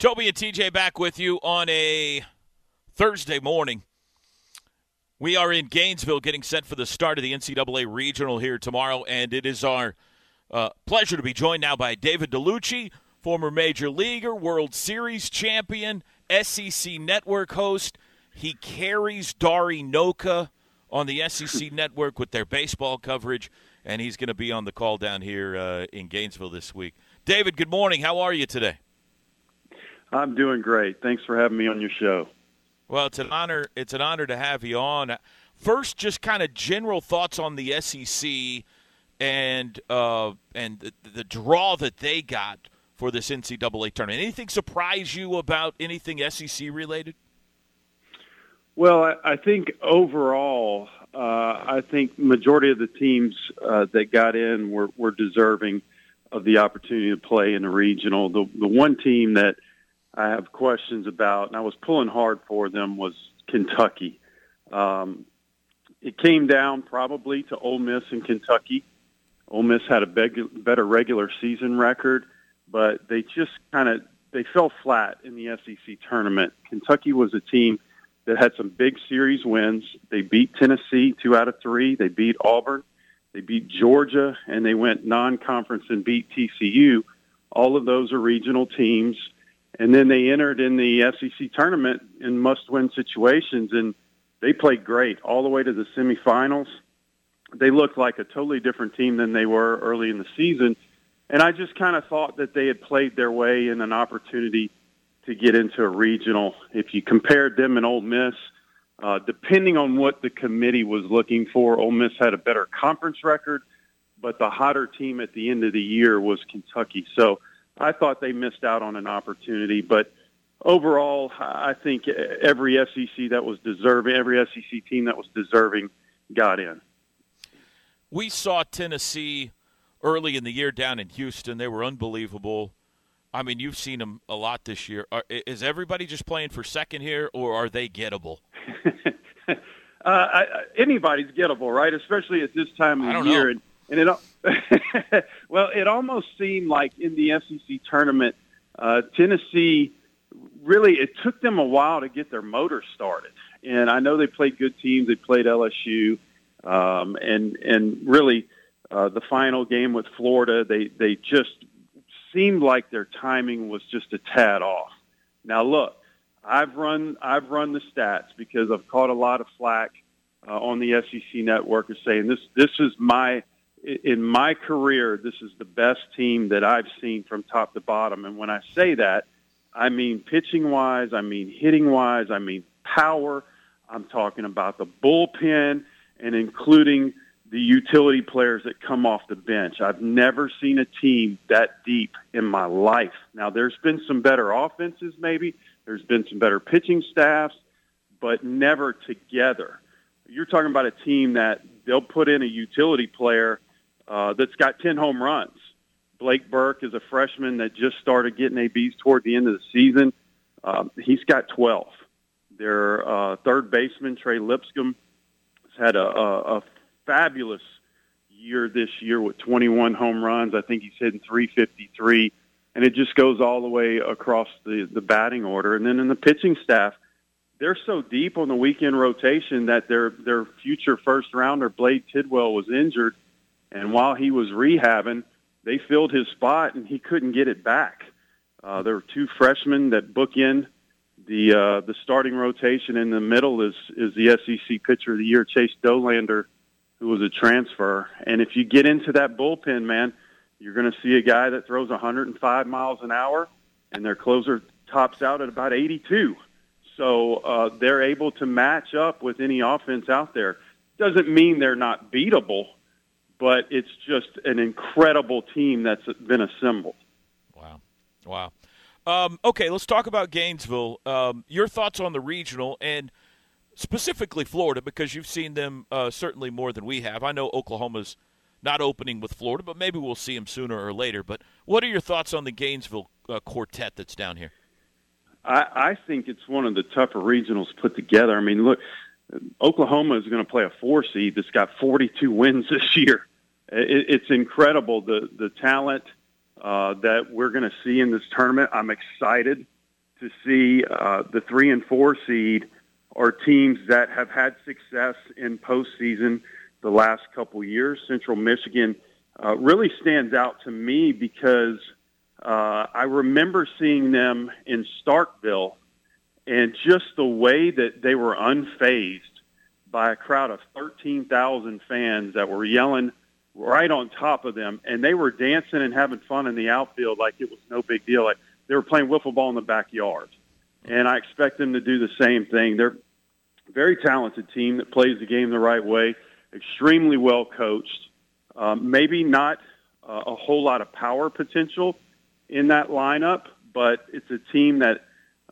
Toby and TJ back with you on a Thursday morning. We are in Gainesville getting set for the start of the NCAA Regional here tomorrow, and it is our uh, pleasure to be joined now by David Dellucci, former Major Leaguer, World Series champion, SEC Network host. He carries Dari Nowkhah on the SEC Network with their baseball coverage, and he's going to be on the call down here uh, in Gainesville this week. David, good morning. How are you today? I'm doing great. Thanks for having me on your show. Well, it's an honor. It's an honor to have you on. First, just kind of general thoughts on the SEC and uh, and the, the draw that they got for this NCAA tournament. Anything surprise you about anything SEC related? Well, I, I think overall, uh, I think majority of the teams uh, that got in were, were deserving of the opportunity to play in the regional. The the one team that I have questions about, and I was pulling hard for them, was Kentucky. Um, it came down probably to Ole Miss and Kentucky. Ole Miss had a beg- better regular season record, but they just kind of they fell flat in the SEC tournament. Kentucky was a team that had some big series wins. They beat Tennessee two out of three. They beat Auburn. They beat Georgia, and they went non-conference and beat TCU. All of those are regional teams and then they entered in the SEC tournament in must-win situations, and they played great all the way to the semifinals. They looked like a totally different team than they were early in the season, and I just kind of thought that they had played their way in an opportunity to get into a regional. If you compared them and Ole Miss, uh, depending on what the committee was looking for, Ole Miss had a better conference record, but the hotter team at the end of the year was Kentucky. So I thought they missed out on an opportunity, but overall, I think every SEC that was deserving, every SEC team that was deserving, got in. We saw Tennessee early in the year down in Houston. They were unbelievable. I mean, you've seen them a lot this year. Are, is everybody just playing for second here, or are they gettable? uh, I, anybody's gettable, right? Especially at this time of the year. Know. And, and it well, it almost seemed like in the SEC tournament, uh, Tennessee really it took them a while to get their motor started. And I know they played good teams. They played LSU, um, and and really uh, the final game with Florida, they they just seemed like their timing was just a tad off. Now look, I've run I've run the stats because I've caught a lot of flack uh, on the SEC network of saying this this is my in my career, this is the best team that I've seen from top to bottom. And when I say that, I mean pitching wise, I mean hitting wise, I mean power. I'm talking about the bullpen and including the utility players that come off the bench. I've never seen a team that deep in my life. Now, there's been some better offenses, maybe. There's been some better pitching staffs, but never together. You're talking about a team that they'll put in a utility player uh, that's got 10 home runs. Blake Burke is a freshman that just started getting ABs toward the end of the season. Um, he's got 12. Their uh, third baseman, Trey Lipscomb, has had a, a, a fabulous year this year with 21 home runs. I think he's hitting 353. And it just goes all the way across the, the batting order. And then in the pitching staff, they're so deep on the weekend rotation that their their future first rounder Blade Tidwell was injured – and while he was rehabbing, they filled his spot and he couldn't get it back. Uh, there were two freshmen that book in the uh, the starting rotation. In the middle is is the SEC Pitcher of the Year, Chase Dollander, who was a transfer. And if you get into that bullpen, man, you're going to see a guy that throws 105 miles an hour, and their closer tops out at about 82. So uh, they're able to match up with any offense out there. Doesn't mean they're not beatable but it's just an incredible team that's been assembled. Wow. Wow. Um, okay, let's talk about Gainesville. Um, your thoughts on the regional and specifically Florida, because you've seen them uh, certainly more than we have. I know Oklahoma's not opening with Florida, but maybe we'll see them sooner or later. But what are your thoughts on the Gainesville uh, quartet that's down here? I, I think it's one of the tougher regionals put together. I mean, look, Oklahoma is going to play a four seed that's got 42 wins this year it, it's incredible the the talent uh, that we're going to see in this tournament. I'm excited to see uh, the three and four seed are teams that have had success in postseason the last couple years. Central Michigan uh, really stands out to me because uh, I remember seeing them in Starkville and just the way that they were unfazed by a crowd of 13,000 fans that were yelling right on top of them, and they were dancing and having fun in the outfield like it was no big deal. Like they were playing wiffle ball in the backyard. And I expect them to do the same thing. They're a very talented team that plays the game the right way, extremely well coached. Um, maybe not uh, a whole lot of power potential in that lineup, but it's a team that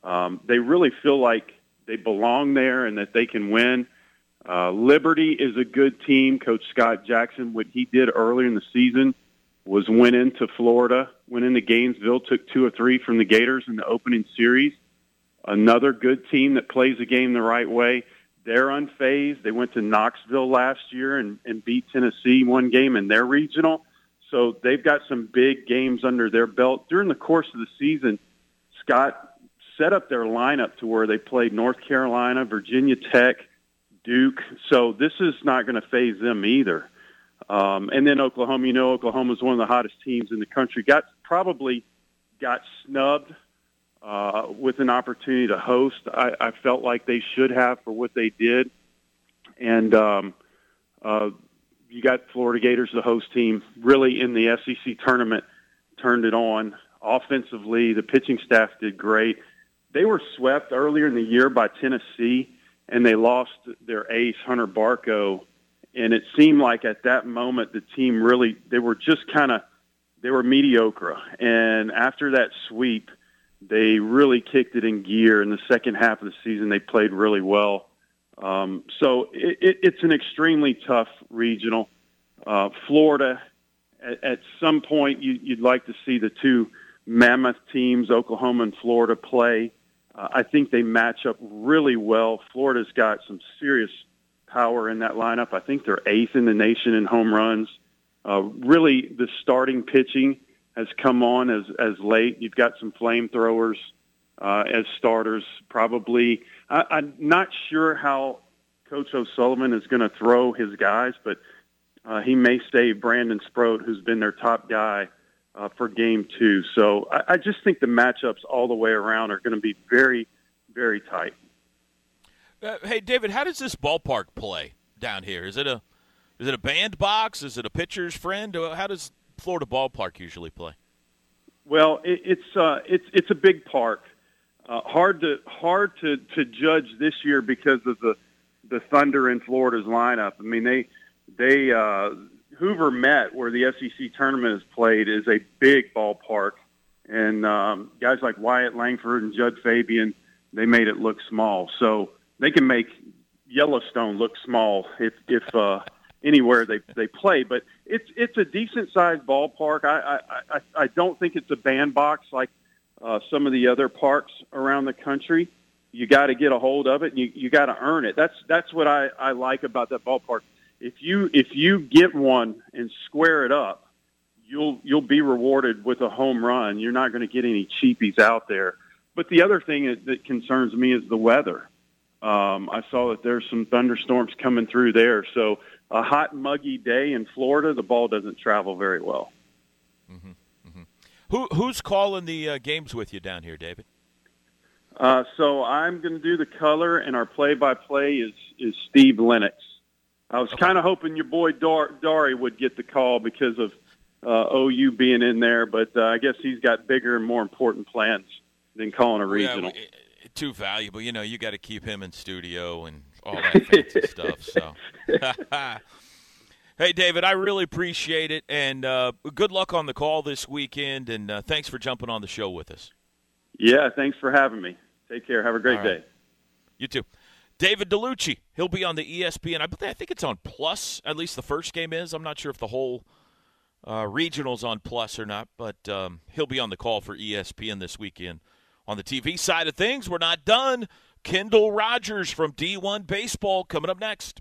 um, they really feel like they belong there and that they can win. Uh, Liberty is a good team. Coach Scott Jackson, what he did earlier in the season was went into Florida, went into Gainesville, took two or three from the Gators in the opening series. Another good team that plays the game the right way. They're unfazed. They went to Knoxville last year and, and beat Tennessee one game in their regional. So they've got some big games under their belt. During the course of the season, Scott set up their lineup to where they played North Carolina, Virginia Tech, Duke. So this is not going to phase them either. Um, and then Oklahoma, you know, Oklahoma is one of the hottest teams in the country. Got probably got snubbed uh, with an opportunity to host. I, I felt like they should have for what they did. And um, uh, you got Florida Gators, the host team, really in the SEC tournament, turned it on offensively. The pitching staff did great. They were swept earlier in the year by Tennessee and they lost their ace Hunter Barco, and it seemed like at that moment the team really they were just kind of they were mediocre, and after that sweep, they really kicked it in gear. In the second half of the season, they played really well. Um, so it, it, it's an extremely tough regional. Uh, Florida, at, at some point, you, you'd like to see the two mammoth teams, Oklahoma and Florida, play. Uh, I think they match up really well. Florida's got some serious power in that lineup. I think they're eighth in the nation in home runs. Uh, really, the starting pitching has come on as as late. You've got some flamethrowers uh, as starters. Probably, I, I'm not sure how Coach O'Sullivan is going to throw his guys, but uh, he may save Brandon Sproat, who's been their top guy, uh, for game two. So I, I just think the matchups all the way around are going to be very, very tight. Uh, hey, David, how does this ballpark play down here? Is it a is it a bandbox? Is it a pitcher's friend? How does Florida ballpark usually play? Well, it, it's uh, it's it's a big park. Uh, hard to hard to to judge this year because of the the Thunder in Florida's lineup. I mean, they they uh, Hoover Met, where the SEC tournament is played, is a big ballpark, and um, guys like Wyatt Langford and Jud Fabian, they made it look small. So they can make Yellowstone look small if if uh, anywhere they they play. But it's it's a decent sized ballpark. I, I I I don't think it's a bandbox like uh, some of the other parks around the country. You got to get a hold of it, and you you got to earn it. That's that's what I I like about that ballpark if you if you get one and square it up, you'll you'll be rewarded with a home run. You're not going to get any cheapies out there. But the other thing that, that concerns me is the weather. Um, I saw that there's some thunderstorms coming through there. So a hot, muggy day in Florida, the ball doesn't travel very well. Mm-hmm. Mm-hmm. Who who's calling the uh, games with you down here, David? Uh, so I'm going to do the color, and our play-by-play is is Steve Lennox. I was okay. kind of hoping your boy Dar- Dari would get the call because of uh, OU being in there, but uh, I guess he's got bigger and more important plans than calling a regional. Yeah, too valuable, you know. You got to keep him in studio and all that fancy stuff. So, hey, David, I really appreciate it, and uh, good luck on the call this weekend. And uh, thanks for jumping on the show with us. Yeah, thanks for having me. Take care. Have a great right. day. You too. David Dellucci, he'll be on the ESPN. I think it's on Plus. At least the first game is. I'm not sure if the whole uh, regional's on Plus or not, but um, he'll be on the call for ESPN this weekend. On the TV side of things, we're not done. Kendall Rogers from D1 Baseball coming up next.